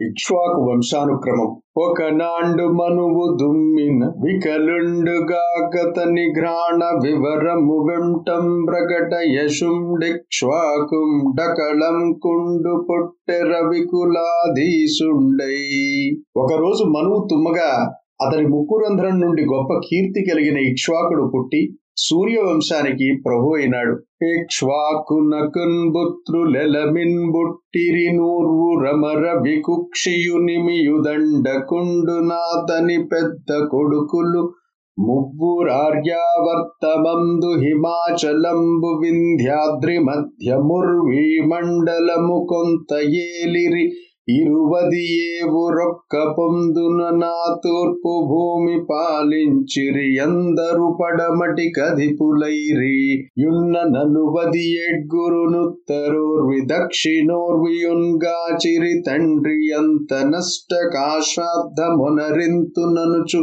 ఇక్ష్వాకు వంశానుక్రమం. ఒకనాండు మనువు దుమ్మిన వికలుండుగాకతని ఘ్రాణ వివరము వెంటం ప్రకట యశుండిక్ష్వాకుం డకళం కుండు పొట్టెర వికులాధీసుండై ఒకరోజు మనువు తుమ్మగా అతని ముక్కురంధ్రం నుండి గొప్ప కీర్తి కలిగిన ఇక్ష్వాకుడు పుట్టి సూర్యవంశానికి ప్రభు అయినాడు. ఇక్ష్వాకునకున్ బుత్రులెలమిన్ బుట్టిరి నూర్వు రమర వికుక్షియునిమియుదండకుండు నాతని పెద్ద కొడుకులు మువ్వురార్యావర్తమందు హిమాచలంబు వింధ్యాద్రి మధ్యముర్వీ మండలము కొంత ఏలిరి ఇరువదియేవు రొక్క పొందున నా తూర్పు భూమి పాలించిరి అందరు పడమటి కదిపులైరి యున్న నలువది ఎడ్గురునుత్తరోర్వి దక్షిణోర్వియున్గాచిరి తండ్రి అంత నష్ట కాశ్రాద్ధమునరింతుననుచు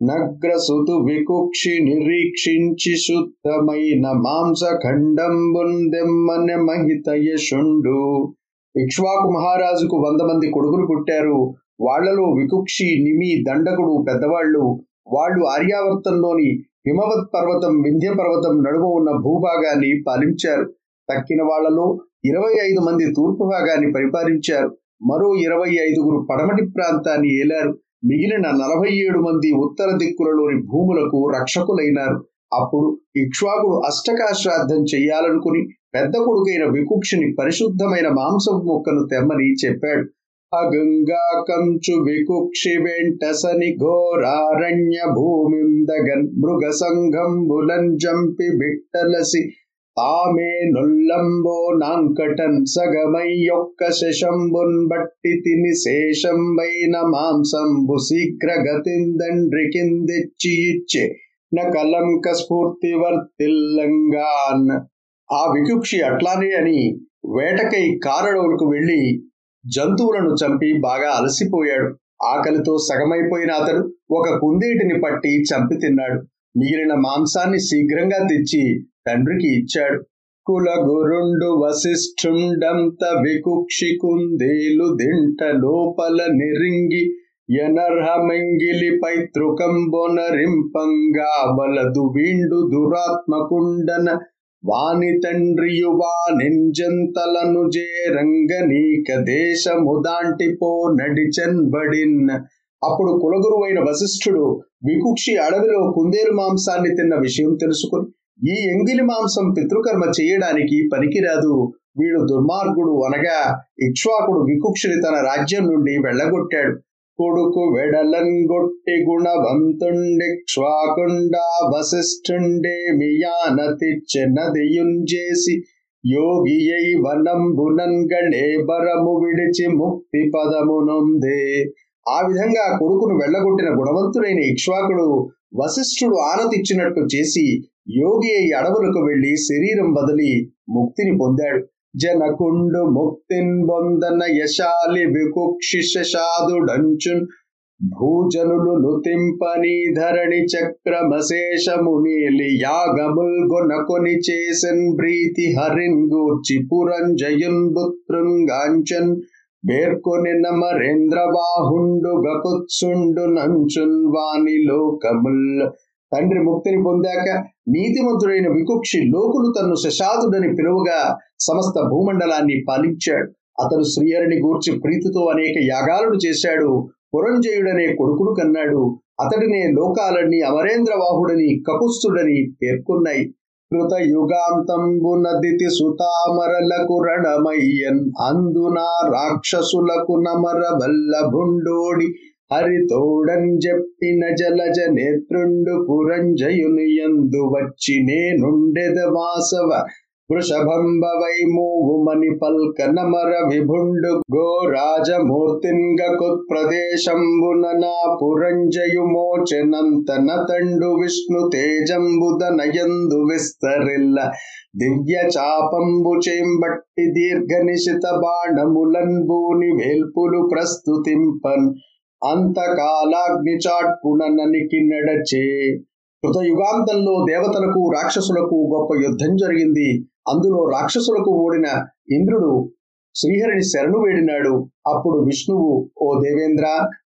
నగ్రసుతు వికుక్షి నిరీక్షించి శుద్ధమైన మాంసఖండంబుందెమ్మనె మహిత యశుండు. ఇక్ష్వాకు మహారాజుకు వంద మంది కొడుకులు పుట్టారు. వాళ్ళలో వికుక్షి నిమి దండకుడు పెద్దవాళ్ళు. వాళ్ళు ఆర్యావర్తంలోని హిమవత్ పర్వతం వింధ్య పర్వతం నడుమ ఉన్న భూభాగాన్ని పాలించారు. తక్కిన వాళ్ళలో ఇరవై ఐదు మంది తూర్పు భాగాన్ని పరిపాలించారు. మరో ఇరవై ఐదుగురు పడమటి ప్రాంతాన్ని ఏలారు. మిగిలిన నలభై ఏడు మంది ఉత్తర దిక్కులలోని భూములకు రక్షకులైనారు. అప్పుడు ఇక్ష్వాకుడు అష్టకాశ్రాద్ధం చెయ్యాలనుకుని పెద్ద కొడుకైన వికుక్షిని పరిశుద్ధమైన మాంసం మొక్కను తెమ్మని చెప్పాడు. అగంగా కంచు వికుక్షి వెంటసని ఘోరారణ్య భూమి దగన్ మృగ సంఘంబులం జంపి బిట్టలసి తామే నొల్లంబో నాంకటన్ సగమై యొక్క శశంబున్ బట్టి తిని శేషంబైన మాంసంబు శీఘ్రగతిందండ్రి కిందెచ్చి ఇచ్చే నకలంక స్ఫూర్తి వర్తిల్లంగాన్ ఆ వికుక్షి అట్లానే అని వేటకై కారడవులకు వెళ్ళి జంతువులను చంపి బాగా అలసిపోయాడు. ఆకలితో సగమైపోయిన అతడు ఒక కుందేటిని పట్టి చంపి తిన్నాడు. మిగిలిన మాంసాన్ని శీఘ్రంగా తెచ్చి తండ్రికి ఇచ్చాడు. కుల గురుండు వశిష్ఠుండంత వికుక్షి కుందేలు దింట లోపల నిరింగి ఎనర్హమంగిలి పైతృకంబొనరింపంగా వలదు వీండు దురాత్మకుండన వాని తండ్రియు వానింజంతలను జేరంగనీక దేశము దాంటిపో నడిచన్బడిన్ అప్పుడు కులగురువైన వశిష్ఠుడు వికుక్షి అడవిలో కుందేలు మాంసాన్ని తిన్న విషయం తెలుసుకుని ఈ ఎంగిలి మాంసం పితృకర్మ చేయడానికి పనికిరాదు. వీడు దుర్మార్గుడు అనగా ఇక్ష్వాకుడు వికుక్షుని తన రాజ్యం నుండి వెళ్ళగొట్టాడు. కొడుకు వెడలన్ గొట్టి గుణవంతుండిక్ష్వాకుండా వశిష్ఠుండే మియానతిచ్చెనదియుంజేసి యోగి అయి వనంబునన్ గణే బరము విడిచి ముక్తి పదమునొందే ఆ విధంగా కొడుకును వెళ్ళగొట్టిన గుణవంతుడైన ఇక్ష్వాకుడు వశిష్ఠుడు ఆనతిచ్చినట్టు చేసి యోగి అయి అడవులకు వెళ్ళి శరీరం బదిలి ముక్తిని పొందాడు. జనకుండు ముక్తిన్ బొందన యశాలి వికుక్షి భూజనులు నుతింపని ధరణి చక్రమశేషమునీలి యాగముల్ గొనకొని చేసన్ ప్రీతి హరిన్ గూర్చి పురంజయున్ బుత్రుంగాంచన్ పేర్కొని నమరేంద్ర బాహుండు గకుత్సుండు నంచున్ వాని లోకముల్. తండ్రి ముక్తిని పొందాక నీతిమంతుడైన వికుక్షి లోకులు తన్ను శశాదుడని పిలువగా సమస్త భూమండలాన్ని పాలించాడు. అతడు శ్రీహరిని గూర్చి ప్రీతితో అనేక యాగాలను చేశాడు. పురంజయుడనే కొడుకును కన్నాడు. అతడినే లోకాలన్నీ అమరేంద్రవాహుడని కపుస్తుడని పేర్కొన్నాయి. కృత యుగాంతంబునదితి సుతామరలకు రణమయ్యన్. అందున రాక్షసులకు నమర వల్లభుండోడి. హరితోడన్ చెప్పిన జలజ నేత్రుండు పురంజయుని యందు వచ్చి నేనుండెద వాసవ. వృషభంబవై మూవుమని పల్క నమర విభుండు గో రాజమూర్తింగకుత్ ప్రదేశంబున నా పురంజయు తండు విష్ణు తేజంబుద నయందు విస్తరిల్ల దివ్య చాపంబు చేంబట్టి దీర్ఘ నిశిత బాణములన్ భూని వేల్పులు ప్రస్తుతింపన్ అంతకాలాగ్ని చాట్పుననికి నడచే. కృతయుగాంతంలో దేవతలకు రాక్షసులకు గొప్ప యుద్ధం జరిగింది. అందులో రాక్షసులకు ఓడిన ఇంద్రుడు శ్రీహరిని శరణు వేడినాడు. అప్పుడు విష్ణువు ఓ దేవేంద్ర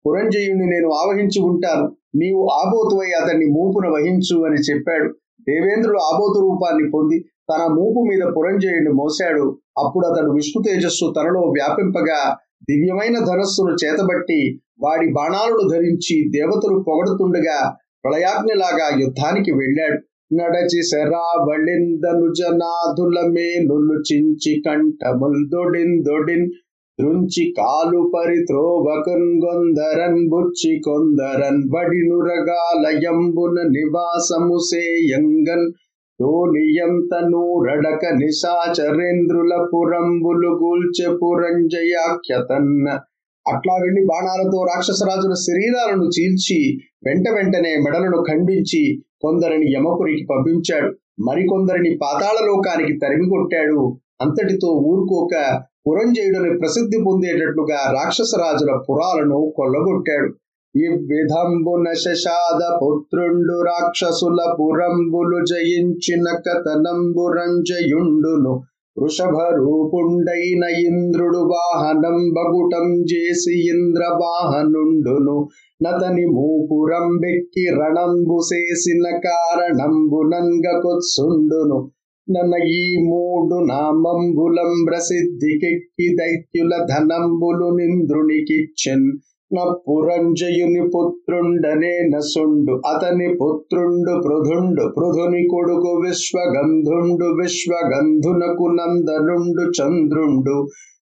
పురంజయుణ్ణి నేను ఆవహించి ఉంటాను. నీవు ఆబోతువై అతన్ని మూపున వహించు అని చెప్పాడు. దేవేంద్రుడు ఆబోతు రూపాన్ని పొంది తన మూపు మీద పురంజయుడిని మోశాడు. అప్పుడు అతడు విష్ణు తేజస్సు తనలో వ్యాపింపగా దివ్యమైన ధనస్సును చేతబట్టి వాడి బాణాలను ధరించి దేవతలు పొగడుతుండగా ప్రళయాగ్నిలాగా యుద్ధానికి వెళ్ళాడు. నడచి శరావళిందను జనాధుల మేలులు చించి కంఠముల్ దొడిన్ దొడిన్ రుంచి కాలు పరిత్రోవకున్ గొందరన్ బుచ్చి కొందరన్ బడినురగాలయంబున నివాసము సేయంగన్ తోలియంతను రడక నిశాచరేంద్రుల పురంబులు గూల్చె పురంజయాఖ్యతన్న అట్లా వెళ్ళి బాణాలతో రాక్షసరాజుల శరీరాలను చీల్చి వెంట వెంటనే మెడలను ఖండించి కొందరిని యమపురికి పంపించాడు. మరికొందరిని పాతాళలోకానికి తరిమి కొట్టాడు. అంతటితో ఊరుకోక పురంజయుడిని ప్రసిద్ధి పొందేటట్లుగా రాక్షసరాజుల పురాలను కొల్లగొట్టాడు. ఇవ్విధంబున శశాద పుత్రుండు రాక్షసుల పురంబులు జయించిన కథనంబురంజయుండును వృషభ రూపుండైన ఇంద్రుడు వాహనం బగుటం చేసి ఇంద్ర వాహనుండును నతని మూపురం బెక్కి రణంబు చేసిన కారణంబు కారణంబునంగకొత్సుండును నన్న ఈ మూడు నామంబులం ప్రసిద్ధికెక్కి దైత్యుల ధనంబులు నింద్రునికిచ్చెన్. నప్పురంజయుని పుత్రుండనే నసుండు అతని పుత్రుండు పృథుండు పృథుని కొడుకు విశ్వగంధుండు విశ్వగంధునకు నందనుండు చంద్రుండు.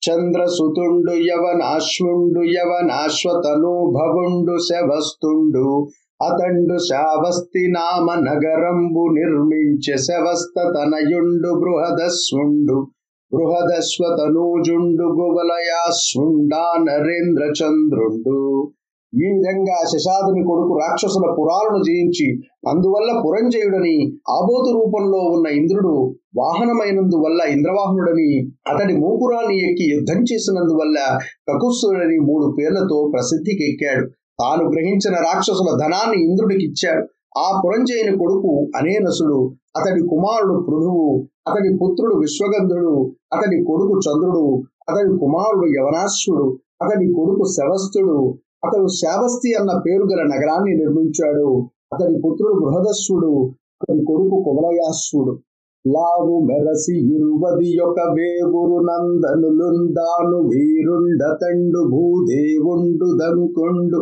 చంద్రసుతుండు యవనాశ్వుండు యవనాశ్వతను భవుండు శవస్తుండు. అతండు శావస్తి నామ నగరంబు నిర్మించె శవస్త తనయుండు బృహదస్వుండు బృహదశ్వతనూజుండు గువలయాశ్వుండా నరేంద్ర చంద్రుండు ఈ విధంగా శశాదుని కొడుకు రాక్షసుల పురాలను జయించి అందువల్ల పురంజయుడని ఆబోతు రూపంలో ఉన్న ఇంద్రుడు వాహనమైనందువల్ల ఇంద్రవాహనుడని అతడి మూపురాన్ని ఎక్కి యుద్ధం చేసినందువల్ల కకుస్సుడని మూడు పేర్లతో ప్రసిద్ధికి ఎక్కాడు తాను గ్రహించిన రాక్షసుల ధనాన్ని ఇంద్రుడికి ఇచ్చాడు ఆ పురంజయుని కొడుకు అనేనసుడు అతడి కుమారుడు పృథువు అతడి పుత్రుడు విశ్వగంధుడు అతడి కొడుకు చంద్రుడు అతడి కుమారుడు యవనాశ్వుడు అతడి కొడుకు శవస్థుడు అతడు శావస్తి అన్న పేరు గల నగరాన్ని నిర్మించాడు. అతడి పుత్రుడు బృహదస్సుడు అతడి కొడుకు కుమలయాశ్వుడు. లావు మెరసి ఇరువది యొక్క వేవురు నందనులుందాను వీరుండతండు భూదేవుండు దంకుండు.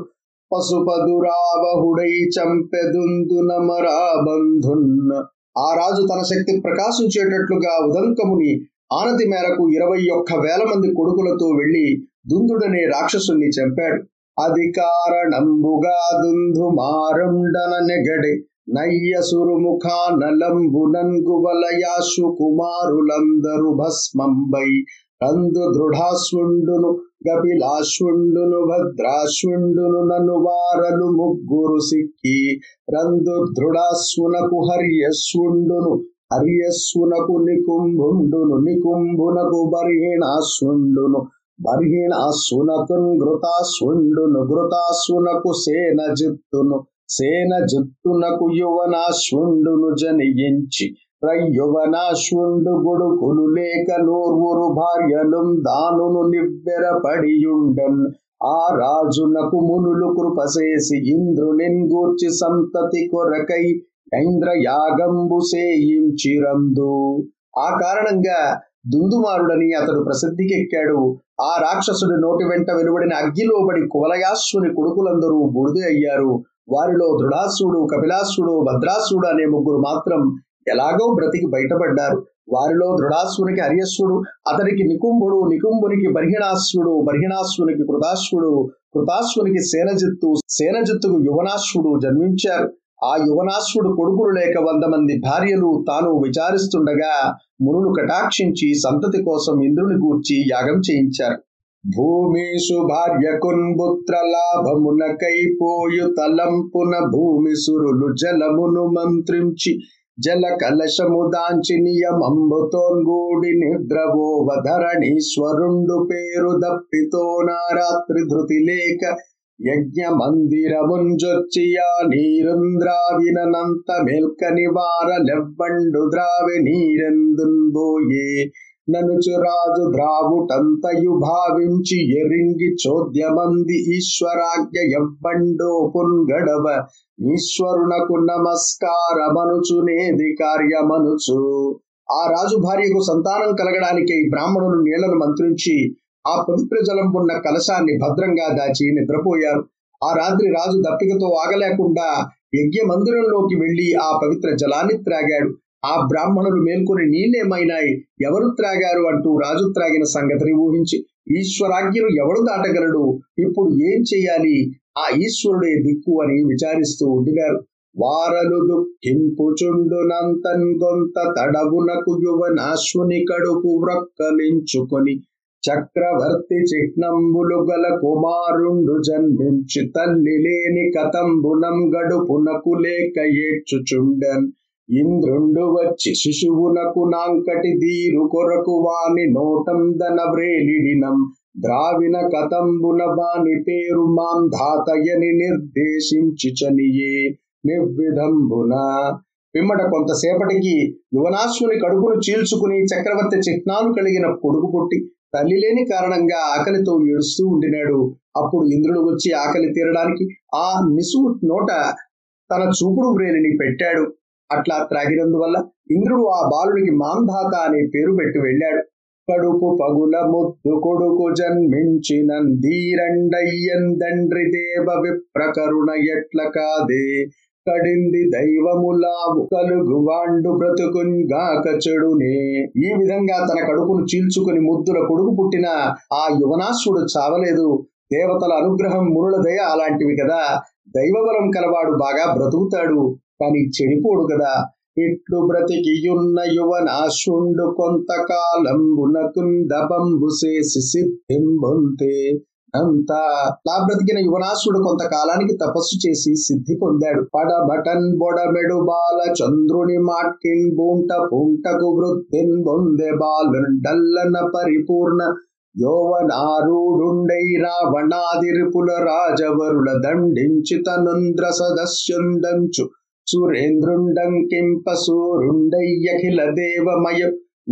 పశుపదురావహుడై చంపెదుందు నమరాబంధున్న. ఆ రాజు తన శక్తి ప్రకాశించేటట్లుగా ఉదంకముని ఆనతి మేరకు ఇరవై ఒక్క వేల మంది కొడుకులతో వెళ్ళి దుందుడనే రాక్షసుని చంపాడు. అధికారణంబుగా దుందు మారుండన నెగడే నయ్య సురుముఖానలంబునంగువలయాశు కుమారులందరు భస్మంబై. రందు దృఢాశ్వుండును గపిలాశ్వుండును భద్రాశ్వుండును నను వారలు ముగ్గురు సిక్కి. రందు దృఢాశ్వునకు హర్యశ్వుండును హర్యశ్వునకు నికుంభుండును నికుంభునకు బర్హిణాశ్వుండును బర్హిణాశ్వునకు ఘృతాశ్వుండును ఘృతాశ్వునకు సేన జిత్తును సేన జుత్తునకు యువనాశ్వుండును జనియించి రయ్యువనాశ్వుండు గుడుకులు లేక నూర్వురు భార్యలు దానును నివ్వెరపడియుండన్. ఆ రాజునకు మునులు కృపసేసి ఇంద్రునిన్ గూర్చి సంతతి కొరకై ఐంద్ర యాగంబు సేయించిరందు ఆ కారణంగా దుందుమారుడని అతడు ప్రసిద్ధికెక్కాడు. ఆ రాక్షసుడి నోటి వెంట వెలువడిన అగ్గిలోబడి కువలయాశ్వుని కొడుకులందరూ బుడిది అయ్యారు వారిలో దృఢాసుడు కపిలాసుడు భద్రాసుడు అనే ముగ్గురు మాత్రం ఎలాగో బ్రతికి బయటపడ్డారు. వారిలో దృఢాసునికి అర్యస్సుడు అతనికి నికుంభుడు నికుంభునికి బర్హిణాశ్వుడు బర్హిణాశ్వునికి కృతాశ్వుడు కృతాశ్వునికి సేనజిత్తు సేనజిత్తుకు యువనాశ్వుడు జన్మించారు. ఆ యువనాశ్వుడు కొడుకులు లేక వంద మంది భార్యలు తాను విచారిస్తుండగా మునులు కటాక్షించి సంతతి కోసం ఇంద్రుని గూర్చి యాగం చేయించారు. భూమిషు భార్యకున్ పుత్ర లాభమునకై పోయు తలంపున భూమి సురులు జలమును మంత్రించి జల కలశము దాంచి నియమంబుతోన్గూడి నిద్రవోవధరణీశ్వరుండు పేరు దప్పితో నారాత్రి ధృతి లేక యజ్ఞ మందిరముంజొచ్చియా నీరుంద్రావినంత మేల్కని వారలెవ్వండు ద్రావి నీరెందున్ బోయే ననుచు రాజు ద్రావుటంతయు భావించి ఎరింగి చోద్యమంది ఈశ్వరాజ్ఞ ఎవ్వండో పున్గడవ. ఈశ్వరునకు నమస్కారమనుచునేది కార్యమనుచు. ఆ రాజు భార్యకు సంతానం కలగడానికి బ్రాహ్మణులు నీళ్ళను మంత్రించి ఆ పవిత్ర జలం ఉన్న కలశాన్ని భద్రంగా దాచి నిద్రపోయారు. ఆ రాత్రి రాజు దప్పికతో ఆగలేకుండా యజ్ఞ మందిరంలోకి వెళ్ళి ఆ పవిత్ర జలాన్ని త్రాగాడు. ఆ బ్రాహ్మణులు మేల్కొని నీళ్ళేమైనాయి ఎవరు త్రాగారు అంటూ రాజు త్రాగిన సంగతిని ఊహించి ఈశ్వరాజ్ఞను ఎవడు దాటగలడు? ఇప్పుడు ఏం చెయ్యాలి? ఆ ఈశ్వరుడే దిక్కు అని విచారిస్తూ ఉండినారు. వారలు దుఃఖింపుచుండునంతన్ గొంత తడవునకు యువనాశ్వుని కడుపు వ్రక్కలించుకొని చక్రవర్తి చిహ్నంబులు గల కుమారుండు జన్మించి తల్లి లేని కతంబునం గడుపునకు లేక ఏడ్చుచుండన్. ఇంద్రుండు వచ్చి శిశువునకు నాంకటి దీరు కొరకు వాని నోటందన వ్రేలిడినం ద్రావిన కతంబున వాని పేరు మాం ధాతయని నిర్దేశించిచనియే నిర్విధంబున. పిమ్మట కొంతసేపటికి యువనాశ్వుని కడుపును చీల్చుకుని చక్రవర్తి చిహ్నాలు కలిగిన కొడుకు పుట్టి తల్లి లేని కారణంగా ఆకలితో ఏడుస్తూ ఉండినాడు. అప్పుడు ఇంద్రుడు వచ్చి ఆకలి తీరడానికి ఆ నిసు నోట తన చూపుడు వ్రేలిని పెట్టాడు. అట్లా త్రాగినందువల్ల ఇంద్రుడు ఆ బాలుడికి మాంధాత అనే పేరు పెట్టి వెళ్ళాడు. కడుపు పగుల ముద్దు కొడుకు జన్మించినందీరండయ్యందండ్రి దేవ విప్రకరుణ ఎట్ల కాదే? కడింది దైవములావు కలుగువాండు బ్రతుకున్గాక చెడునే. ఈ విధంగా తన కడుపును చీల్చుకుని ముద్దుల కొడుకు పుట్టిన ఆ యువనాశుడు చావలేదు. దేవతల అనుగ్రహం మురుల దయ అలాంటివి కదా. దైవబలం కలవాడు బాగా బ్రతుకుతాడు. కానీ చెడిపోడు కదా. ఇట్లు బ్రతికియున్న యువనాశుండు కొంతకాలంబునకుందబంబు చేసి సిద్ధింబొంతే అంతా. లా బ్రతికిన యువనాశుడు కొంతకాలానికి తపస్సు చేసి సిద్ధి పొందాడు. పడబటన్ బొడమెడు బాల చంద్రుని మాట్కిన్ బూంట పూంటకు వృద్ధిన్ బొందె బాలుండల్లన పరిపూర్ణ యోవనారూఢుండై రావణాదిరిపుల రాజవరుల దండించి తనుంద్ర సదస్యుండంచు సురేంద్రుండంకింప సూరుండయ్యఖిల దేవమయ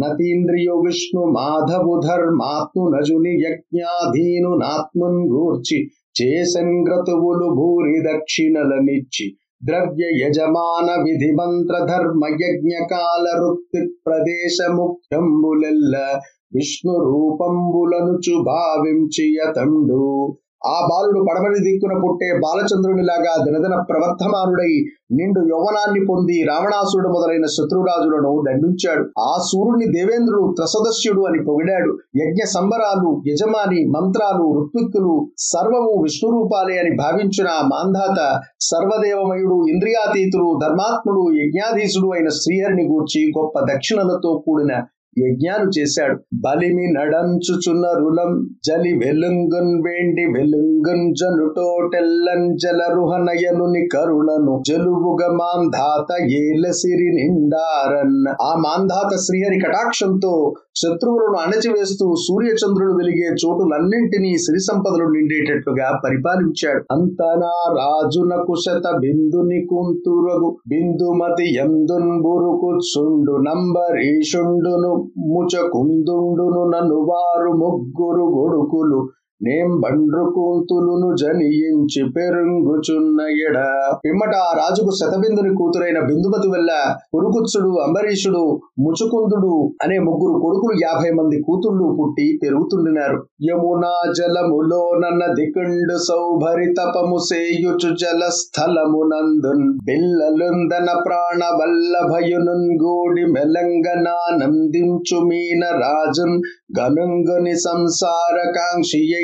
నతీంద్రియో విష్ణు మాధవు ధర్మాత్ము నజుని యజ్ఞాధీను నాత్మన్ గూర్చి చేసంగ్రతువులు భూరి దక్షిణలనిచ్చి ద్రవ్య యజమాన విధి మంత్ర ధర్మ యజ్ఞ కాల రుక్తి ప్రదేశ ముఖ్యంబులెల్ల విష్ణు రూపంబులనుచు భావించి ఆ బాలుడు పడమటి దిక్కున పుట్టే బాలచంద్రునిలాగా దినదిన ప్రవర్ధమానుడై నిండు యౌవనాన్ని పొంది రావణాసురుడు మొదలైన శత్రురాజులను దండించాడు. ఆ సూర్యుని దేవేంద్రుడు త్రసదస్యుడు అని పొగిడాడు. యజ్ఞ సంబరాలు యజమాని మంత్రాలు ఋత్విక్కులు సర్వము విష్ణు రూపాలే అని భావించిన మాంధాత సర్వదేవమయుడు ఇంద్రియాతీతుడు ధర్మాత్ముడు యజ్ఞాధీశుడు అయిన శ్రీహరిని గూర్చి గొప్ప దక్షిణలతో కూడిన యజ్ఞాలు చేశాడు. బలిమి నడంచుచున్న రులం జలి వెలుంగున్ వేండి వెలుంగున్ జనుటోటెల్లన్ జలరుహనయనుని కరుణను జలుబుగ మాంధాత ఏలసిరి నిండారన్. ఆ మాంధాత శ్రీహరి కటాక్షంతో శత్రువులను అణచివేస్తూ సూర్యచంద్రులు వెలిగే చోటులన్నింటినీ సిరి సంపదలు నిండేటట్లుగా పరిపాలించాడు. అంతనా రాజునకు శత బిందుని కుంతురగు బిందుమతి ఎందున్ బురుకుచుండు నంబరీషుండును ముచకుందుండును నన్ను వారు ముగ్గురు గొడుకులు నేం బండ్రు కూతులును జనియించి పెరుంగుచున్న ఎడ. పిమ్మట ఆ రాజుకు శతబిందుని కూతురైన బిందుమతి వల్ల పురుకుత్సుడు అంబరీషుడు ముచుకుందుడు అనే ముగ్గురు కొడుకులు యాభై మంది కూతుళ్ళు పుట్టి పెరుగుతుండినారు. యమునా జలములో నన్న దికుండు సౌభరి తపము సేయుచు జల స్థలమునందున్ బిల్లలుందన ప్రాణ వల్లభయునున్ గూడి మెలంగనానందించు మీన రాజున్ గనుంగుని సంసార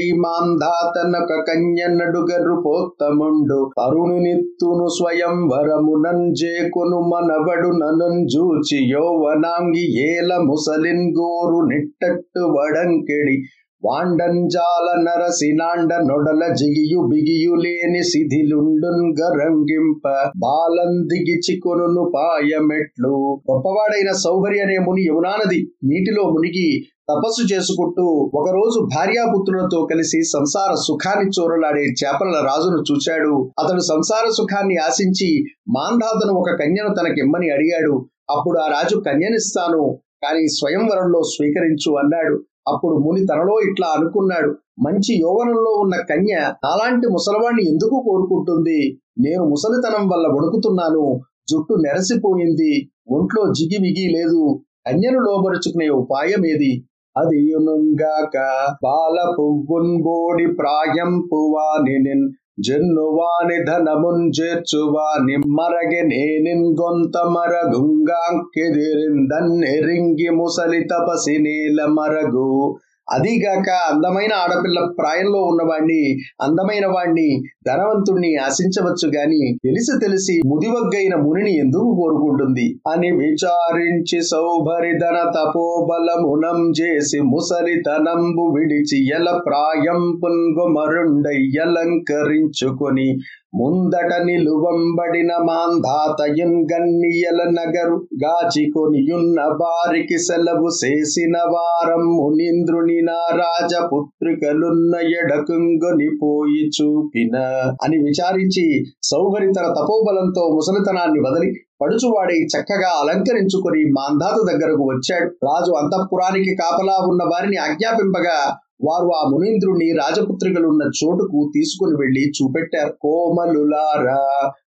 కాంక్షియై మాంధాతనక కన్యనడుగరు పోత్తముండు అరుణునిత్తును స్వయం వరమునన్ జేకును మనబడు ననున్ జూచి యౌవనాంగి ఏల ముసలిన్ గోరు నిట్టట్టు వడంకెడి. వాండంజాల నరసినాండ నొడల జిగియు బిగియు లేని శిథిలుండున్ గరంగింప. బాలం దిగిచికొను పాయమెట్లు. గొప్పవాడైన సౌభరి అనే ముని యమునానది. నీటిలో మునిగి తపస్సు చేసుకుంటూ ఒకరోజు భార్యాపుత్రులతో కలిసి సంసార సుఖాన్ని చోరలాడే చేపల రాజును చూచాడు. అతడు సంసార సుఖాన్ని ఆశించి మాంధాతను ఒక కన్యను తనకిమ్మని అడిగాడు. అప్పుడు ఆ రాజు కన్యనిస్తాను కానీ స్వయంవరంలో స్వీకరించు అన్నాడు. అప్పుడు ముని తనలో ఇట్లా అనుకున్నాడు. మంచి యౌవనంలో ఉన్న కన్య అలాంటి ముసలవాణ్ణి ఎందుకు కోరుకుంటుంది? నేను ముసలితనం వల్ల వణుకుతున్నాను జుట్టు నెరసిపోయింది ఒంట్లో జిగిమిగి లేదు. కన్యను లోబరుచుకునే ఉపాయం ఏది అది యునుగాక బాల పువ్వున్ బోడి ప్రాయం పువానినిన్ జన్నువాని ధనమున్ చేర్చువాని మరగె నేనిన్ గొంత మరగుంగాంకెదిరిందన్నెరింగి ముసలి తపసి నేల మరగు అదిగాక అందమైన ఆడపిల్ల ప్రాయంలో ఉన్నవాణ్ణి అందమైన వాణ్ణి ధనవంతుణ్ణి ఆశించవచ్చు గాని తెలిసి తెలిసి ముదివగ్గైన మునిని ఎందుకు కోరుకుంటుంది? అని విచారించి సౌభరిధన తపోబలమునం చేసి ముసలి తనంబు విడిచి ఎల ప్రాయం పున్గొమరుండయ్యలంకరించుకొని ముందట నిలువంబడిన మాంధాతయున్ గన్నియల నగరు గాచికొనియున్న వారికి సెలవు చేసిన వారం మునీంద్రుని నా రాజపుత్రికలున్న ఎడకుంగొని పోయి చూపిన అని విచారించి సౌభరి తన తపోబలంతో ముసలితనాన్ని వదిలి పడుచువాడై చక్కగా అలంకరించుకొని మాంధాత దగ్గరకు వచ్చాడు. రాజు అంతఃపురానికి కాపలా ఉన్న వారిని ఆజ్ఞాపింపగా వారు ఆ మునీంద్రుణ్ణి రాజపుత్రికలున్న చోటుకు తీసుకుని వెళ్ళి చూపెట్టారు. కోమలులారా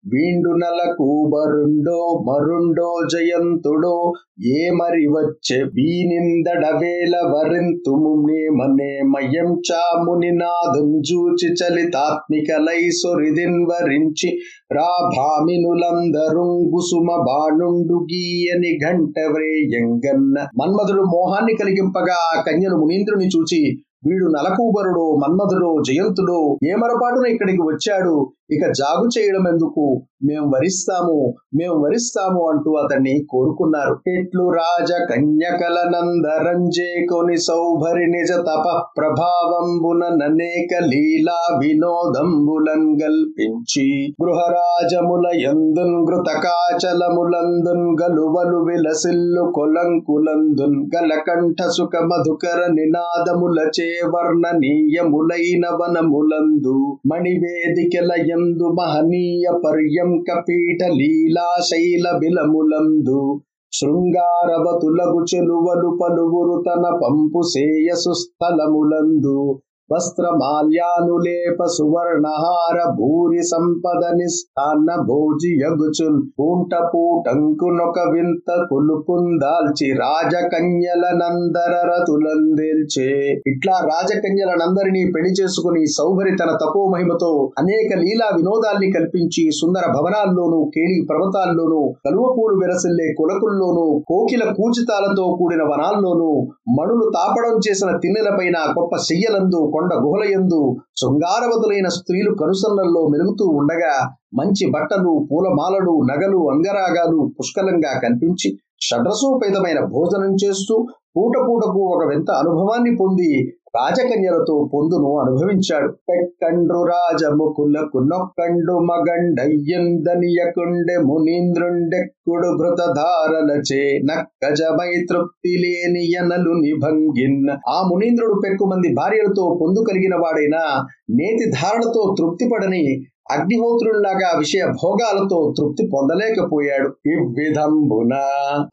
వీండునల కూబరుండో మరుండో జయంతుడో ఏ మరి వచ్చే వీనిందడవేల వరింతుము నేమనే మయం చాముని నాదం జూచి చలితాత్మికలై సొరిదిన్ వరించి రాభామినులందరు గుసుమ బాణుండు గీయని ఘంట వ్రేయంగన్న మన్మధుడు మోహాన్ని కలిగింపగా ఆ కన్యలు మునీంద్రుని చూచి వీడు నలకూబరుడో మన్మధుడో జయంతుడో మరపాటున ఇక్కడికి వచ్చాడు? ఇక జాగు చేయడం ఎందుకు? మేము వరిస్తాము మేము వరిస్తాము అంటూ అతన్ని కోరుకున్నారు. ఎట్లు రాజ కన్యకల నందరంజే కొని సౌభరి నిజ తప ప్రభావంబున ననేక లీలా వినోదంబులన్ గల్పించి గృహరాజముల ఎందున్ గృతకాచలములందున్ గలువలు విలసిల్లు కొలంకులందున్ గలకంఠ సుఖ మధుకర నినాదములచే వర్ణనీయములైన వనములందు మణివేదికల యందు మహనీయ పర్యంక పీఠ లీలా శైల బిలములందు. శృంగారవతులగు చెలువలు పలువురు తన పంపు సేయసు స్థలములందు. వస్త్రమాల్యానులేప సువర్ణహార భూరి సంపద నిస్థాన భోజి యగుచున్ పూంట పూటంకునొక వింత కొలుపుందాల్చి రాజకన్యల నందర రతులందేల్చే ఇట్లా రాజకన్యలనందరినీ పెళ్ళి చేసుకుని సౌభరి తన తపో మహిమతో అనేక లీలా వినోదాల్ని కల్పించి సుందర భవనాల్లోనూ కేళి పర్వతాల్లోనూ కలువపూలు విరసిల్లే కులకుల్లోనూ కోకిల కూచితాలతో కూడిన వనాల్లోనూ మణులు తాపడం చేసిన తిన్నెలపైన గొప్ప శయ్యలందు కొండ గుహలయందు శృంగారవతులైన స్త్రీలు కనుసన్నల్లో మెరుగుతూ ఉండగా మంచి బట్టలు పూలమాలలు నగలు అంగరాగాలు పుష్కలంగా కనిపించి షడ్రసోపేతమైన భోజనం చేస్తూ పూట పూటకు ఒక వింత అనుభవాన్ని పొంది రాజకన్యలతో పొందును అనుభవించాడు. పెక్కండ్రు రాజముకులకు నొక్కండు మగండయ్యందనియకుండె మునీంద్రుండెక్కుడు ధారలచే నక్కజమై తృప్తి లేని ఎనలు నిభంగిన్ ఆ మునీంద్రుడు పెక్కుమంది భార్యలతో పొందు కలిగిన వాడైనా నేతి ధారణతో తృప్తిపడని అగ్నిహోత్రుల్లాగా విషయ భోగాలతో తృప్తి పొందలేకపోయాడు. ఇవ్విధంబున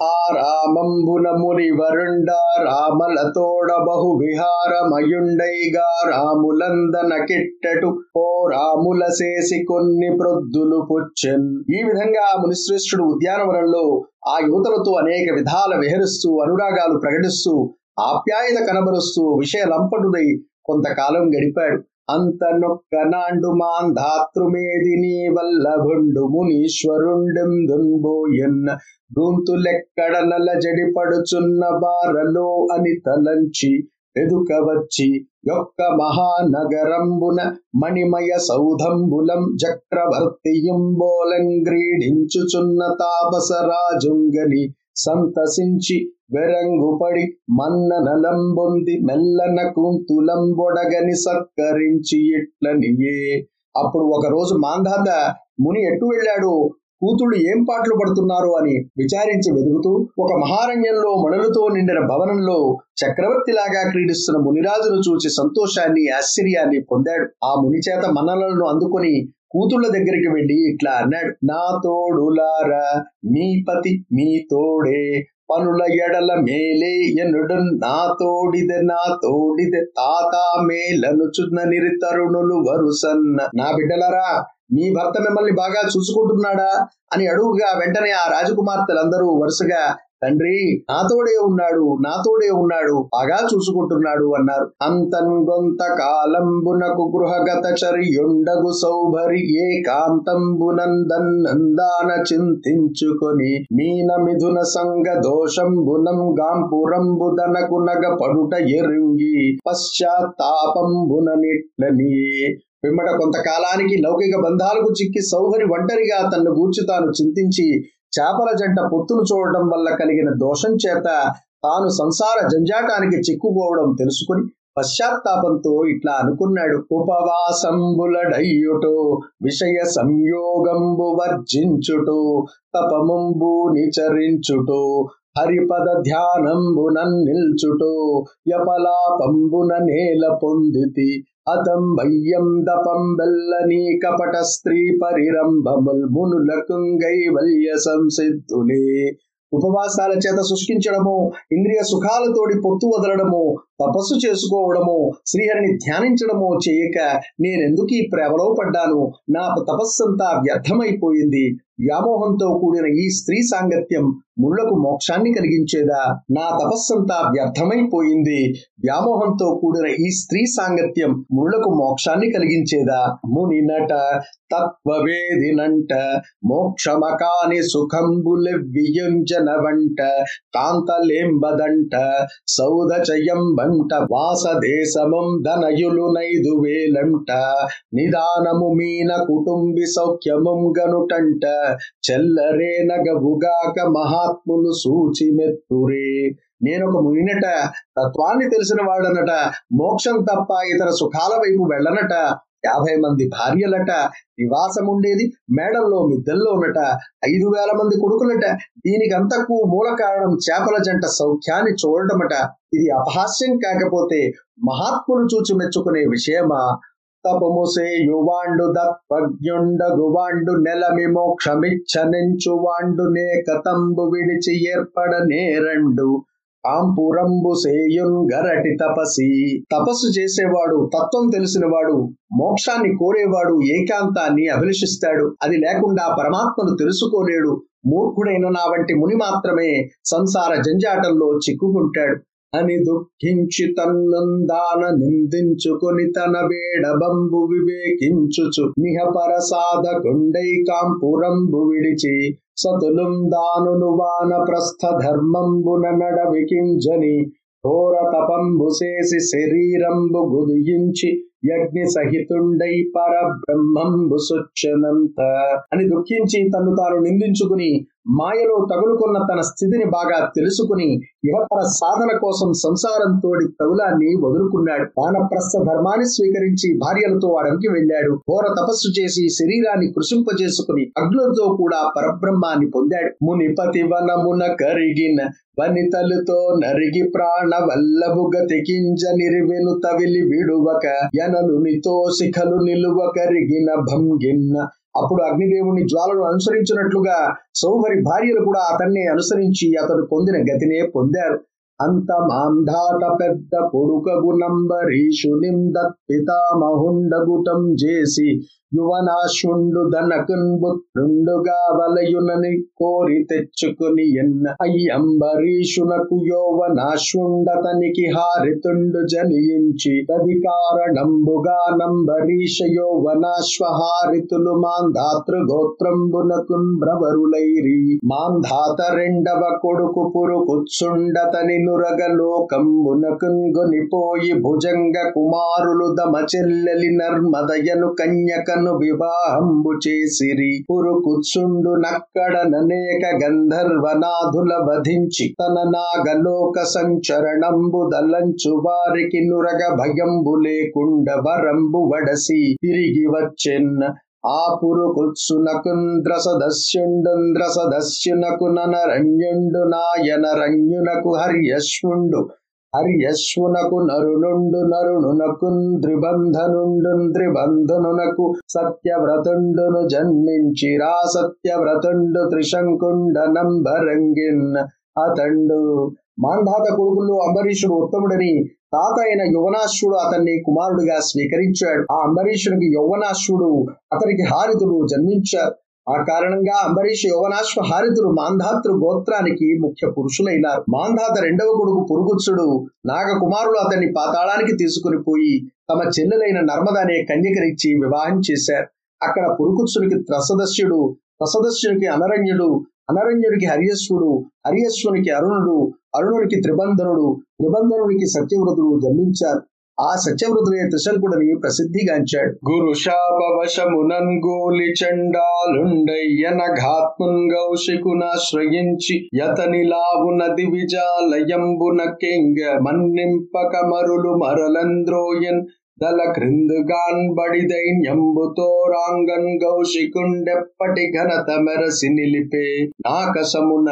ఆ రామంబున ముని వరుండ రామలతోడ బహు విహారమయుండైగా రాములందన కిట్టటు ఓ రాముల చేసి కొన్ని ప్రొద్దులు పుచ్చెన్. ఈ విధంగా మునిశ్రేష్ఠుడు ఉద్యానవనంలో ఆ యువతలతో అనేక విధాల విహరిస్తూ అనురాగాలు ప్రకటిస్తూ ఆప్యాయత కనబరుస్తూ విషయలంపటుడై కొంతకాలం గడిపాడు. అంత నొక్క నాండు మాంధాతృమేదిని వల్లభుండు మునీశ్వరుండెందున్బోయన్ గొంతులెక్కడ నల జడిపడుచున్న బారలో అని తలంచి ఎదుకవచ్చి యొక్క మహానగరంబున మణిమయ సౌధంబులం చక్రవర్తియుంబోలం క్రీడించుచున్న తాపసరాజుంగని సంతసించి వెరంగుపడి మన్న నలంబొంది మెల్లన కుంతులంబొడగని సత్కరించి ఇట్లనియే అప్పుడు ఒక రోజు మాంధాత ముని ఎట్టు వెళ్ళాడు? కూతుళ్ళు ఏం పాటలు పడుతున్నారు అని విచారించి వెదుగుతూ ఒక మహారణ్యంలో మణులతో నిండిన భవనంలో చక్రవర్తిలాగా క్రీడిస్తున్న మునిరాజును చూచి సంతోషాన్ని ఆశ్చర్యాన్ని పొందాడు. ఆ ముని చేత మన్నలను అందుకొని కూతుళ్ళ దగ్గరికి వెళ్ళి ఇట్లా అన్నాడు నా తోడులారా మీ పతి మీ తోడే పనుల ఎడల మేలే ఎనుడు నా తోడిదె నా తోడిదె తాత మేలనుచున్న నిరితరుణులు వరుసన్న. నా బిడ్డలరా మీ భర్త మిమ్మల్ని బాగా చూసుకుంటున్నాడా? అని అడుగుగా వెంటనే ఆ రాజకుమార్తెలందరూ వరుసగా తండ్రి నాతోడే ఉన్నాడు నాతోడే ఉన్నాడు బాగా చూసుకుంటున్నాడు అన్నారు. అంతన్ గొంత కాలంబునకు గృహగత చర్యుండగు సౌభరి ఏకాంతంబునందన్నందాన చింతించుకొని మీన మిథున సంగ దోషంబునం గాంపురంబుదనకు నగ పడుట ఎరుంగి పశ్చాత్తాపంబున నిట్లని పిమ్మట కొంతకాలానికి లౌకిక బంధాలకు చిక్కి సౌహరి ఒంటరిగా తన్ను గూర్చి తాను చింతించి చేపల జంట పొత్తును చూడటం వల్ల కలిగిన దోషం చేత తాను సంసార జంజాటానికి చిక్కుకోవడం తెలుసుకుని పశ్చాత్తాపంతో ఇట్లా అనుకున్నాడు. ఉపవాసంబులడయ్యుటో విషయ సంయోగంబు వర్జించుటో తపమంబు నిచరించుటో హరిపద ధ్యానంబున నిల్చుటో యపలాపంబున నేల పొందితి అతం భయ్యం దపం బెల్లని కపట స్త్రీ పరిరంభముల్ మునులకుంగైవల్య సంసిద్ధులే. ఉపవాసాల చేత శుష్కించడము ఇంద్రియ సుఖాలతోటి పొత్తు వదలడము తపస్సు చేసుకోవడము శ్రీహరిని ధ్యానించడము చేయక నేనెందుకు ఈ ప్రేమలో పడ్డాను? నా తపస్సంతా వ్యర్థమైపోయింది. వ్యామోహంతో కూడిన ఈ స్త్రీ సాంగత్యం ముళ్ళకు మోక్షాన్ని కలిగించేదా? నా తపస్సంతా వ్యర్థమైపోయింది. వ్యామోహంతో కూడిన ఈ స్త్రీ సాంగత్యం ముళ్ళకు మోక్షాన్ని కలిగించేదా? మునినట తత్వవేదినంట మోక్షమకాని సుఖంబులెవ్వియుంజన వంట కాంతలేంబదంట సౌదచయంబ వేలంట వాసదేశమం ధనయులు నైదు వేలంట. నిదానము మీన కుటుంబి సౌఖ్యమం గనుటంట. చెల్లరే నగవుగాక మహాత్ములు సూచి మెత్తురే. నేనొక మునినట తత్వాన్ని తెలిసిన వాడనట. మోక్షం తప్ప ఇతర సుఖాల వైపు వెళ్ళనట. యాభై మంది భార్యలట నివాసముండేది మేడల్లో మిద్దల్లో ఉన్నట ఐదు వేల మంది కొడుకులట. దీనికంతకు మూల కారణం చేపల జంట సౌఖ్యాన్ని చూడటమట. ఇది అపహాస్యం కాకపోతే మహాత్ములు చూచి మెచ్చుకునే విషయమా? తపముసే యువాండు దత్వజ్ఞుండగువాండు నెలమి మోక్షమిచ్చనెంచు వాండు నేకతంబు విడిచి ఏర్పడ నేరండు గరటి తపసి. తపస్సు చేసేవాడు తత్వం తెలిసినవాడు మోక్షాన్ని కోరేవాడు ఏకాంతాన్ని అభిలషిస్తాడు. అది లేకుండా పరమాత్మను తెలుసుకోలేడు. మూర్ఖుడైన నా వంటి ముని మాత్రమే సంసార జంజాటంలో చిక్కుకుంటాడు. అని దుఃఖించి తన్నందాన నిందించుకొని తన వేడబంబు వివేకించుచు. నిహపర సాధకుండై కాంపురంబు విడిచి సతులుం దానును వాన ప్రస్థ ధర్మంబున నడవికింజని ఘోర తపంబు చేసి శరీరంబు గుదియించి యజ్ఞ సహితుండై పరబ్రహ్మంబు సుచ్చనంత అని దుఃఖించి తను తాను నిందించుకుని మాయలో తగులుకున్న తన స్థితిని బాగా తెలుసుకుని యువపర సాధన కోసం సంసారంతో తగులాన్ని వదులుకున్నాడు. వానప్రస్థ ధర్మాన్ని స్వీకరించి భార్యలతో అడవికి వెళ్ళాడు. ఘోర తపస్సు చేసి శరీరాన్ని కృషింపజేసుకుని అగ్నులతో కూడా పరబ్రహ్మాన్ని పొందాడు. మునిపతి వనమున కరిగిన వనితలుతో నరిగి ప్రాణ వల్లభు తెకింజ నిర్వెను తవిలి విడువక యనలునితో శిఖలు నిలువ కరిగిన భంగిన్న అప్పుడు అగ్నిదేవుని జ్వాలను అనుసరించినట్లుగా సౌహరి భార్యలు కూడా అతన్ని అనుసరించి అతడు పొందిన గతినే పొందారు. అంత మాంధాట పెద్ద కొడుకగు నంబరీషు నిందత్పితామహుండగుటం చేసి యువనాశుండు దనకున్ వలయునని కోరి తెచ్చుకుని ఎన్న అయ్యంబరీషునకు యోవనాశుండతనికి హారితుండు జనియించి తది కారణంబుగా నంబరీష యోవనాశ్వహారితులు మాంధాతృ గోత్రంబునకున్ బ్రవరులైరి మాంధాత రెండవ కొడుకు పురుకుత్సుండతని నురగలోకంబునకున్ గొనిపోయి భుజంగ కుమారులు దమ చెల్లెలి నర్మదయను కన్యక తను వివాహంబు చేసిరి. పురుకుత్సుండు నక్కడ ననేక గంధర్వనాథుల వధించి తన నాగలోక సంచరణంబు దలంచు వారికి నురగ భయంబు లేకుండ వరంబు వడసి తిరిగి వచ్చెన్. ఆ పురుకుత్సునకుంద్ర సదస్యుండుంద్ర సదస్యునకు ననరణ్యుండు నాయనరణ్యునకు హర్యశ్వుండు హర్యశ్వునకు నరునుండు నరుణునకు త్రిబంధనుండు త్రిబంధనునకు సత్యవ్రతుండును జన్మించిరా సత్యవ్రతుండు త్రిశంకుండ నంబరంగిన్ అతండు. మాంధాత కొడుకుల్లో అంబరీషుడు ఉత్తముడని తాత అయిన యువనాశ్వుడు అతన్ని కుమారుడిగా స్వీకరించాడు. ఆ అంబరీషునికి యౌవనాశ్రుడు అతనికి హారితుడు జన్మించారు ఆ కారణంగా అంబరీష్ యౌవనాశ్వ హారితుడు మాంధాతృ గోత్రానికి ముఖ్య పురుషులైనారు. మాంధాత రెండవ కొడుకు పురుగుత్సుడు నాగకుమారులు అతన్ని పాతాళానికి తీసుకుని పోయి తమ చెల్లెలైన నర్మదనే అనే వివాహం చేశారు. అక్కడ పురుగుత్సునికి త్రసదస్యుడు త్రసదస్యునికి అనరణ్యుడు అనరణ్యుడికి హరియశ్వుడు హరియశ్వునికి అరుణుడు అరుణునికి త్రిబంధనుడు త్రిబంధనునికి సత్యవ్రతుడు జన్మించారు. ఆ సత్యవ్రతుడే త్రిశంకుడని ప్రసిద్ధిగాంచాడు. గురు శాపవశమునన్ చండాలుండయ్యన ఘాత్మున్ గౌశికునాశ్రయించి యతని లావునది విజాలయంబున కెంగ మన్నింపక మరులు మరలంద్రోయన్ దల క్రిందుగాన్ బడిదైన్యంబుతో రాంగన్ గౌశికుండెప్పటి ఘనత మెరసి నిలిపే నాకసమున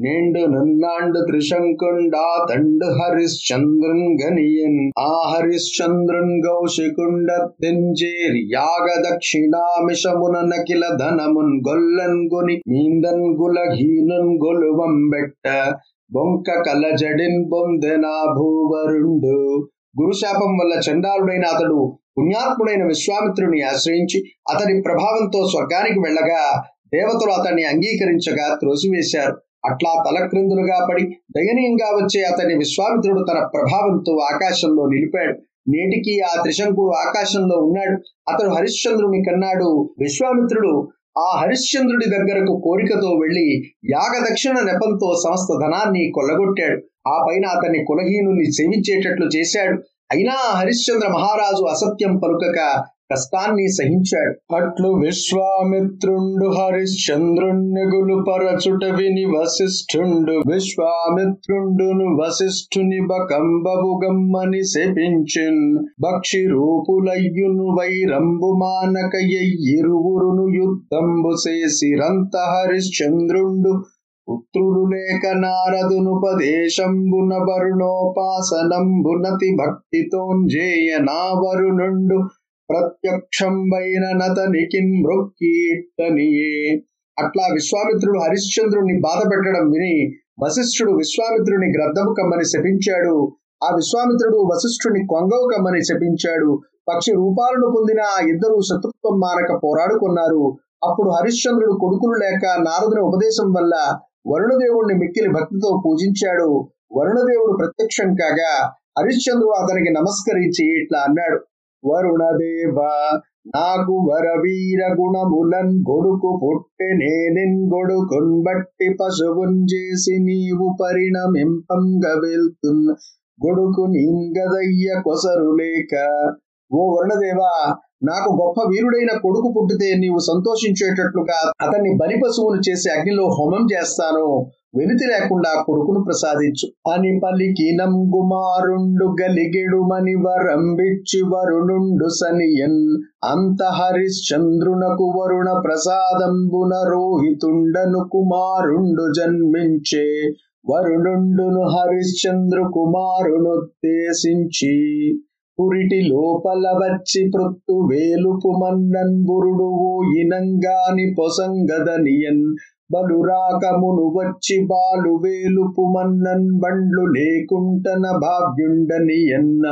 నిండు నన్నాండు త్రిశంకుండా తండు హరిశ్చంద్రున్ గనియన్. ఆ హరిశ్చంద్రున్ గౌశికుండ తెంజేరి యాగ దక్షిణామిషమున నకిల ధనమున్ గొల్లన్ గుని మీందన్ గులహీనున్ గొలువం బెట్ట. బొంక కలజడిన్ బొందెనా భూవరుండు. గురుశాపం వల్ల చండాలుడైన అతడు పుణ్యాత్ముడైన విశ్వామిత్రుని ఆశ్రయించి అతని ప్రభావంతో స్వర్గానికి వెళ్ళగా దేవతలు అతన్ని అంగీకరించగా త్రోసివేశారు. అట్లా తలక్రిందులుగా పడి దయనీయంగా వచ్చే అతని విశ్వామిత్రుడు తన ప్రభావంతో ఆకాశంలో నిలిపాడు. నేటికి ఆ త్రిశంకుడు ఆకాశంలో ఉన్నాడు. అతడు హరిశ్చంద్రుని కన్నాడు. విశ్వామిత్రుడు ఆ హరిశ్చంద్రుడి దగ్గరకు కోరికతో వెళ్ళి యాగదక్షిణ నెపంతో సమస్త ధనాన్ని కొల్లగొట్టాడు. ఆ పైన అతన్ని కులహీనుని సేవించేటట్లు చేశాడు. అయినా హరిశ్చంద్ర మహారాజు అసత్యం పలుకక కష్టాన్ని సహించాడు. అట్లు విశ్వామిత్రుండు హరిశ్చంద్రుణ్ణి పరచుట విని వశిష్ఠుండు. విశ్వామిత్రుండును వశిష్ఠుని బకంబవు గమ్మని శపించిన్. భక్షి రూపులయ్యును వైరంబు మానకయ్యిరువురును ఇరువురును యుద్ధంబు చేసిరంత హరిశ్చంద్రుండు. పుత్రులు లేక నారదునుపదేశంబున వరుణోపాసనంబునతి భక్తితోంజేయ నా వరుణుండు ప్రత్యక్షం వైన నతనికి మృక్కీర్తనియే. అట్లా విశ్వామిత్రుడు హరిశ్చంద్రుణ్ణి బాధ పెట్టడం విని వశిష్ఠుడు విశ్వామిత్రుని గ్రద్దము కమ్మని శపించాడు. ఆ విశ్వామిత్రుడు వశిష్ఠుని కొంగవు కమ్మని శపించాడు. పక్షి రూపాలను పొందిన ఆ ఇద్దరు శత్రుత్వం మానక పోరాడుకున్నారు. అప్పుడు హరిశ్చంద్రుడు కొడుకులు లేక నారదుని ఉపదేశం వల్ల వరుణదేవుణ్ణి మిక్కిలి భక్తితో పూజించాడు. వరుణదేవుడు ప్రత్యక్షం కాగా హరిశ్చంద్రుడు అతనికి నమస్కరించి ఇట్లా అన్నాడు. వరుణదేవ నాకు వరవీర గుణములన్ గొడుకు పుట్టి నేనిన్ గొడుకున్ బట్టి పశువున్ చేసి నీవు పరిణమింపంగ వెళ్తున్ గొడుకు నీంగదయ్య కొసరు లేక. ఓ వరుణదేవా నాకు గొప్ప వీరుడైన కొడుకు పుట్టితే నీవు సంతోషించేటట్లుగా అతన్ని బలిపశువును చేసి అగ్నిలో హోమం చేస్తాను. వెలితి లేకుండా కొడుకును ప్రసాదించు. అని పలికినం గుమారుండు గలిగెడుమని వరంబిచ్చి వరుణుండు సనియన్. అంత హరిశ్చంద్రునకు వరుణ ప్రసాదంబున రోహితుండను కుమారుండు జన్మించే. వరుణుండును హరిశ్చంద్రు కుమారునుద్దేశించి పురిటి లోపల వచ్చి ప్రొత్తు వేలుపు మన్నన్ బురుడు ఇనంగాని పొసంగదనియన్ బలురాకమును వచ్చి బాలు వేలుపు మన్నన్ బండ్లు లేకుంటన భావ్యుండనియన్న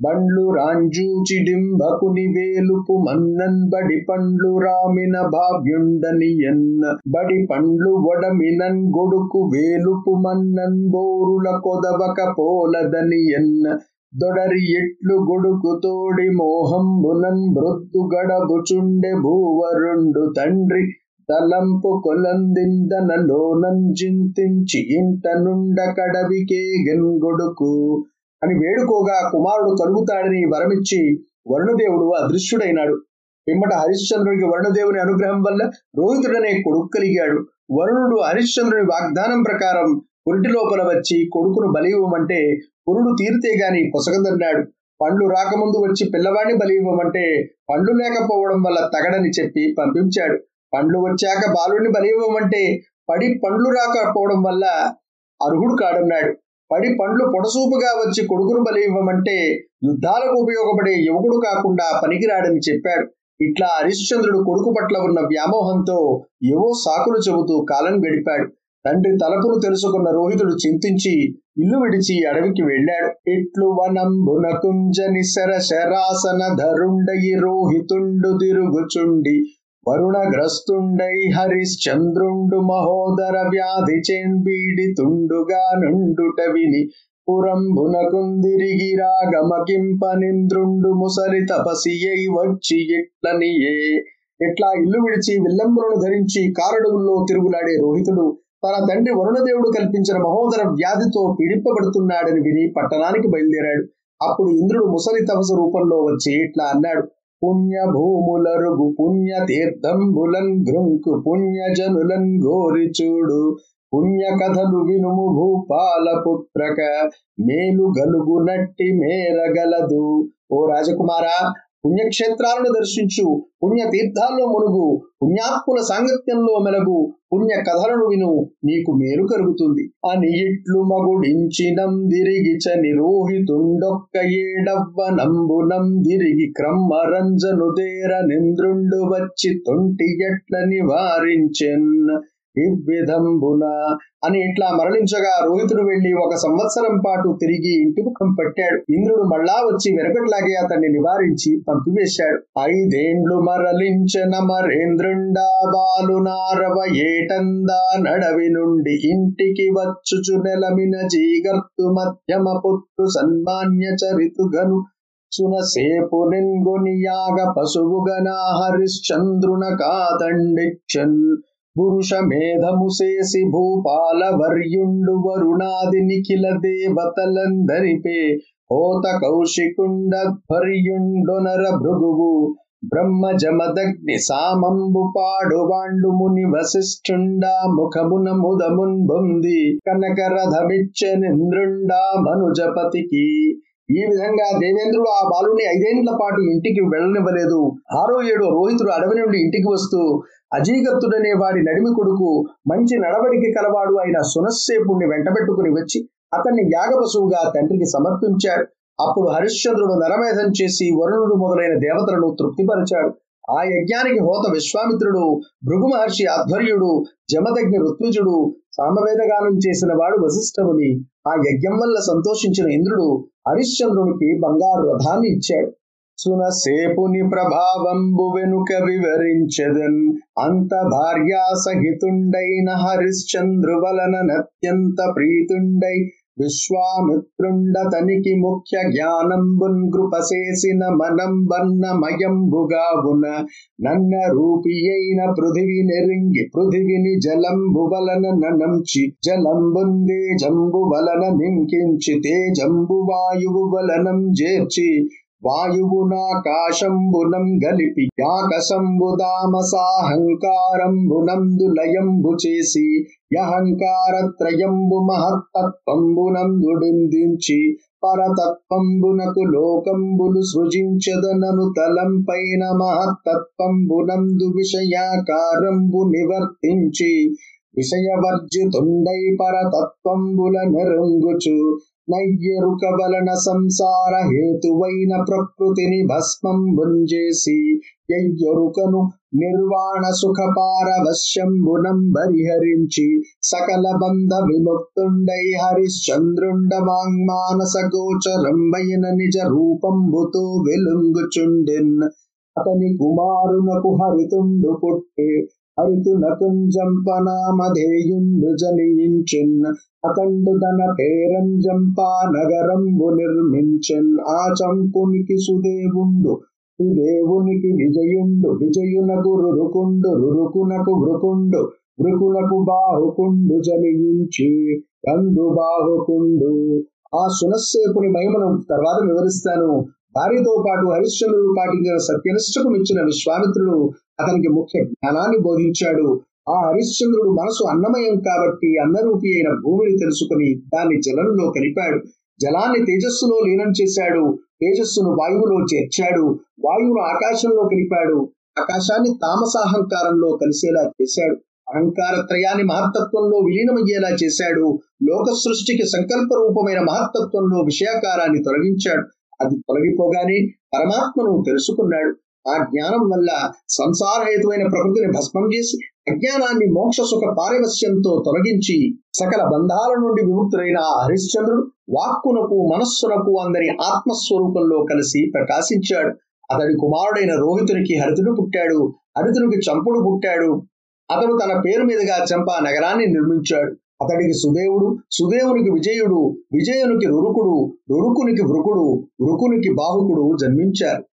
బండ్లు రాంజూచిడింబకుని వేలుపు మన్నన్ బడి పండ్లు రామిన భావ్యుండనియన్న బడి పండ్లు వడమినన్ గొడుకు వేలుపు మన్నన్ బోరుల కొదవక పోలదనియన్న దొడరి ఎట్లు గొడుకు తోడి మోహంబునన్ మృత్తు గడబుచుండె భూవరుండు తండ్రి తలంపు కొలందిందనలో నంజింతించి ఇంట నుండ కడవికే గొడుకు అని వేడుకోగా కుమారుడు కలుగుతాడని వరమిచ్చి వరుణదేవుడు అదృశ్యుడైనాడు. పిమ్మట హరిశ్చంద్రుడికి వరుణదేవుని అనుగ్రహం వల్ల రోహితుడనే కొడుకు కలిగాడు వరుణుడు హరిశ్చంద్రుని వాగ్దానం ప్రకారం పురిటి లోపల వచ్చి కొడుకును బలి ఇవ్వమంటే పురుడు తీరితే గాని పొసగదన్నాడు. పండ్లు రాకముందు వచ్చి పిల్లవాడిని బలి ఇవ్వమంటే పండ్లు లేకపోవడం వల్ల తగడని చెప్పి పంపించాడు. పండ్లు వచ్చాక బాలుడిని బలి ఇవ్వమంటే పడి పండ్లు రాకపోవడం వల్ల అర్హుడు కాడన్నాడు. పడి పండ్లు పొడసూపుగా వచ్చి కొడుకును బలి ఇవ్వమంటే యుద్ధాలకు ఉపయోగపడే యువకుడు కాకుండా పనికిరాడని చెప్పాడు. ఇట్లా హరిశ్చంద్రుడు కొడుకు పట్ల ఉన్న వ్యామోహంతో ఏవో సాకులు చెబుతూ కాలం గడిపాడు. తండ్రి తలపును తెలుసుకున్న రోహితుడు చింతించి ఇల్లు విడిచి అడవికి వెళ్ళాడు. ఇట్లు వనంబున కుంజని శరశరాసన ధరుండయి రోహితుండు తిరుగుచుండి. వరుణగ్రస్తుండై హరిశ్చంద్రుండు మహోదర వ్యాధి చేన్బీడి తుండుగా నుండుట విని పురంబునకుందిరిగి రాగమకింపనింద్రుండు ముసరి తపసియై వచ్చి ఇట్లనియే. ఇట్లా ఇల్లు విడిచి విల్లంబులను ధరించి కారడుగుల్లో తిరుగులాడే రోహితుడు తన తండ్రి వరుణదేవుడు కల్పించిన మహోదర వ్యాధితో పీడింపబడుతున్నాడని విని పట్టణానికి బయలుదేరాడు. అప్పుడు ఇంద్రుడు ముసలి తపసు రూపంలో వచ్చి ఇట్లా అన్నాడు. పుణ్య భూములరుగు పుణ్య తీర్థంబులన్ గృంకు పుణ్య జనులన్ గోరి చూడు. పుణ్య కథలు వినుము భూపాల పుత్రక మేలు గలుగు నట్టి మేరగలదు. ఓ రాజకుమారా పుణ్యక్షేత్రాలను దర్శించు పుణ్య తీర్థాల్లో మునుగు పుణ్యాత్ముల సాంగత్యంలో మెలగు పుణ్య కథలను విను నీకు మేలు కలుగుతుంది. అని ఇట్లు మగుడించినందిరిగి చని రోహితుండొక్క ఏడవ్వ నంబునం దిరిగి క్రమ్మరంజను దేర నింద్రుండు వచ్చి తొంటి ఎట్ల నివారించెన్ ఇవ్విధంబున అని ఇట్లా మరలించగా రోహితుడు వెళ్ళి ఒక సంవత్సరం పాటు తిరిగి ఇంటి ముఖం పట్టాడు. ఇంద్రుడు మళ్ళా వచ్చి వెనకట్లాగే అతన్ని నివారించి పంపివేశాడు. ఐదేండ్లు మరలించిన మరేంద్రుండా బాలునారవ ఏటందా నడవి నుండి ఇంటికి వచ్చుచు నెలమిన జీగర్తు మధ్యమ పుత్రు సన్మాన్య చరితుగను సునసేపు నిన్గొని యాగ పశువుగనా హరిశ్చంద్రున కాదండిచ్చన్ పురుష మేధము చేసి భూపాల వర్యుండు వరుణాది నిఖిల దేవతలందరిపే హోత కౌశికుండధ్వర్యుండొనర భృగువు బ్రహ్మ జమదగ్ని సామంబు పాడువాండు ముని వశిష్ఠుండా ముఖమున ముదమున్ బొంది కనకరథమిచ్చనింద్రుండా మనుజపతికి ఈ విధంగా దేవేంద్రుడు ఆ బాలుని ఐదేండ్ల పాటు ఇంటికి వెళ్ళనివ్వలేదు. ఆరో ఏడు రోహితుడు అడవి నుండి ఇంటికి వస్తూ అజీగత్తుడనే వాడి నడిమి కొడుకు మంచి నడవడికి కలవాడు అయిన సునస్సేపుణ్ణి వెంటబెట్టుకుని వచ్చి అతన్ని యాగపశువుగా తండ్రికి సమర్పించాడు. అప్పుడు హరిశ్చంద్రుడు నరమేధం చేసి వరుణుడు మొదలైన దేవతలను తృప్తిపరిచాడు. ఆ యజ్ఞానికి హోత విశ్వామిత్రుడు భృగు మహర్షి ఆధ్వర్యుడు జమదగ్ని ఋత్విజుడు సామవేదగానం చేసిన వాడు వశిష్ఠముని. ఆ యజ్ఞం వల్ల సంతోషించిన ఇంద్రుడు హరిశ్చంద్రునికి బంగారు రథాన్ని ఇచ్చాడు. సునసేపుని ప్రభావంబు వెనుక వివరించదన్ అంత భార్యా సహితుండైన హరిశ్చంద్రు వలన నత్యంత ప్రీతుండై విశ్వామిత్రుండతనికి ముఖ్య జ్ఞానంబున్ కృపసేసిన మనం బన్నమయంబుగావున నన్న రూపియైన పృథివి నెరింగి పృథివిని జలంబు వలన ననంచి జలంబుందే జంబు వలన నింకించి తే జంబు వాయువు వలనం చేర్చి వాయువునాకాశంబునం గలిపి యాకసంబుదామసాహంకారంబునందు లయంబు చేసి యహంకారత్రయంబు మహత్తత్వంబునందుడిందించి పరతత్వంబునకు లోకంబులు సృజించదనను తలంపైన మహత్తత్వంబునందు విషయాకారంబు నివర్తించి విషయవర్జితుండై పరతత్వంబుల నెరుంగుచు నయ్యరుకబలన సంసార హేతువైన ప్రకృతిని భస్మం భుంజేసి యయ్యరుకను నిర్వాణ సుఖ పారవశ్యంబునం పరిహరించి సకల బంధ విముక్తుండై హరిశ్చంద్రుండ వాంగ్మానస గోచరంబైన నిజ రూపంబుతో వెలుంగుచుండెన్. అతని కుమారునకు హరితుండు పుట్టే హరితునకుంజంపనామధేయుండు జనియించున్ అతండు తన పేరంజంపా నగరంబు నిర్మించెన్ ఆ చంపునికి సుదేవుండు సుదేవునికి విజయుండు విజయునకు రురుకుండు రురుకునకు వృకుండు వృకునకు బాహుకుండు జనియించి కందు బాహుకుండు ఆ సునస్సేపుని మహిమను తర్వాత వివరిస్తాను. వారితో పాటు హరిశ్చంద్రుడు పాటించిన సత్యనిష్టకు మించిన విశ్వామిత్రుడు అతనికి ముఖ్య జ్ఞానాన్ని బోధించాడు. ఆ హరిశ్చంద్రుడు మనసు అన్నమయం కాబట్టి అన్నరూపి అయిన భూమిని తెలుసుకుని దాన్ని జలంలో కలిపాడు. జలాన్ని తేజస్సులో లీనం చేశాడు. తేజస్సును వాయువులో చేర్చాడు. వాయువును ఆకాశంలో కలిపాడు. ఆకాశాన్ని తామసాహంకారంలో కలిసేలా చేశాడు. అహంకార త్రయాన్ని మహత్తత్వంలో విలీనమయ్యేలా చేశాడు. లోక సృష్టికి సంకల్ప రూపమైన మహత్తత్వంలో విషయాకారాన్ని తొలగించాడు. అది తొలగిపోగానే పరమాత్మను తెలుసుకున్నాడు. ఆ జ్ఞానం వల్ల సంసారహేతువైన ప్రకృతిని భస్మం చేసి అజ్ఞానాన్ని మోక్ష సుఖ పారవస్యంతో తొలగించి సకల బంధాల నుండి విముక్తులైన హరిశ్చంద్రుడు వాక్కునకు మనస్సునకు అందరి ఆత్మస్వరూపంలో కలిసి ప్రకాశించాడు. అతడి కుమారుడైన రోహితునికి హరితుడు పుట్టాడు. హరితునికి చంపుడు పుట్టాడు. అతడు తన పేరు మీదుగా చంపా నగరాన్ని నిర్మించాడు. అతడికి సుదేవుడు సుదేవునికి విజయుడు విజయునికి రురుకుడు రురుకునికి వృకుడు వృకునికి బాహుకుడు జన్మించారు.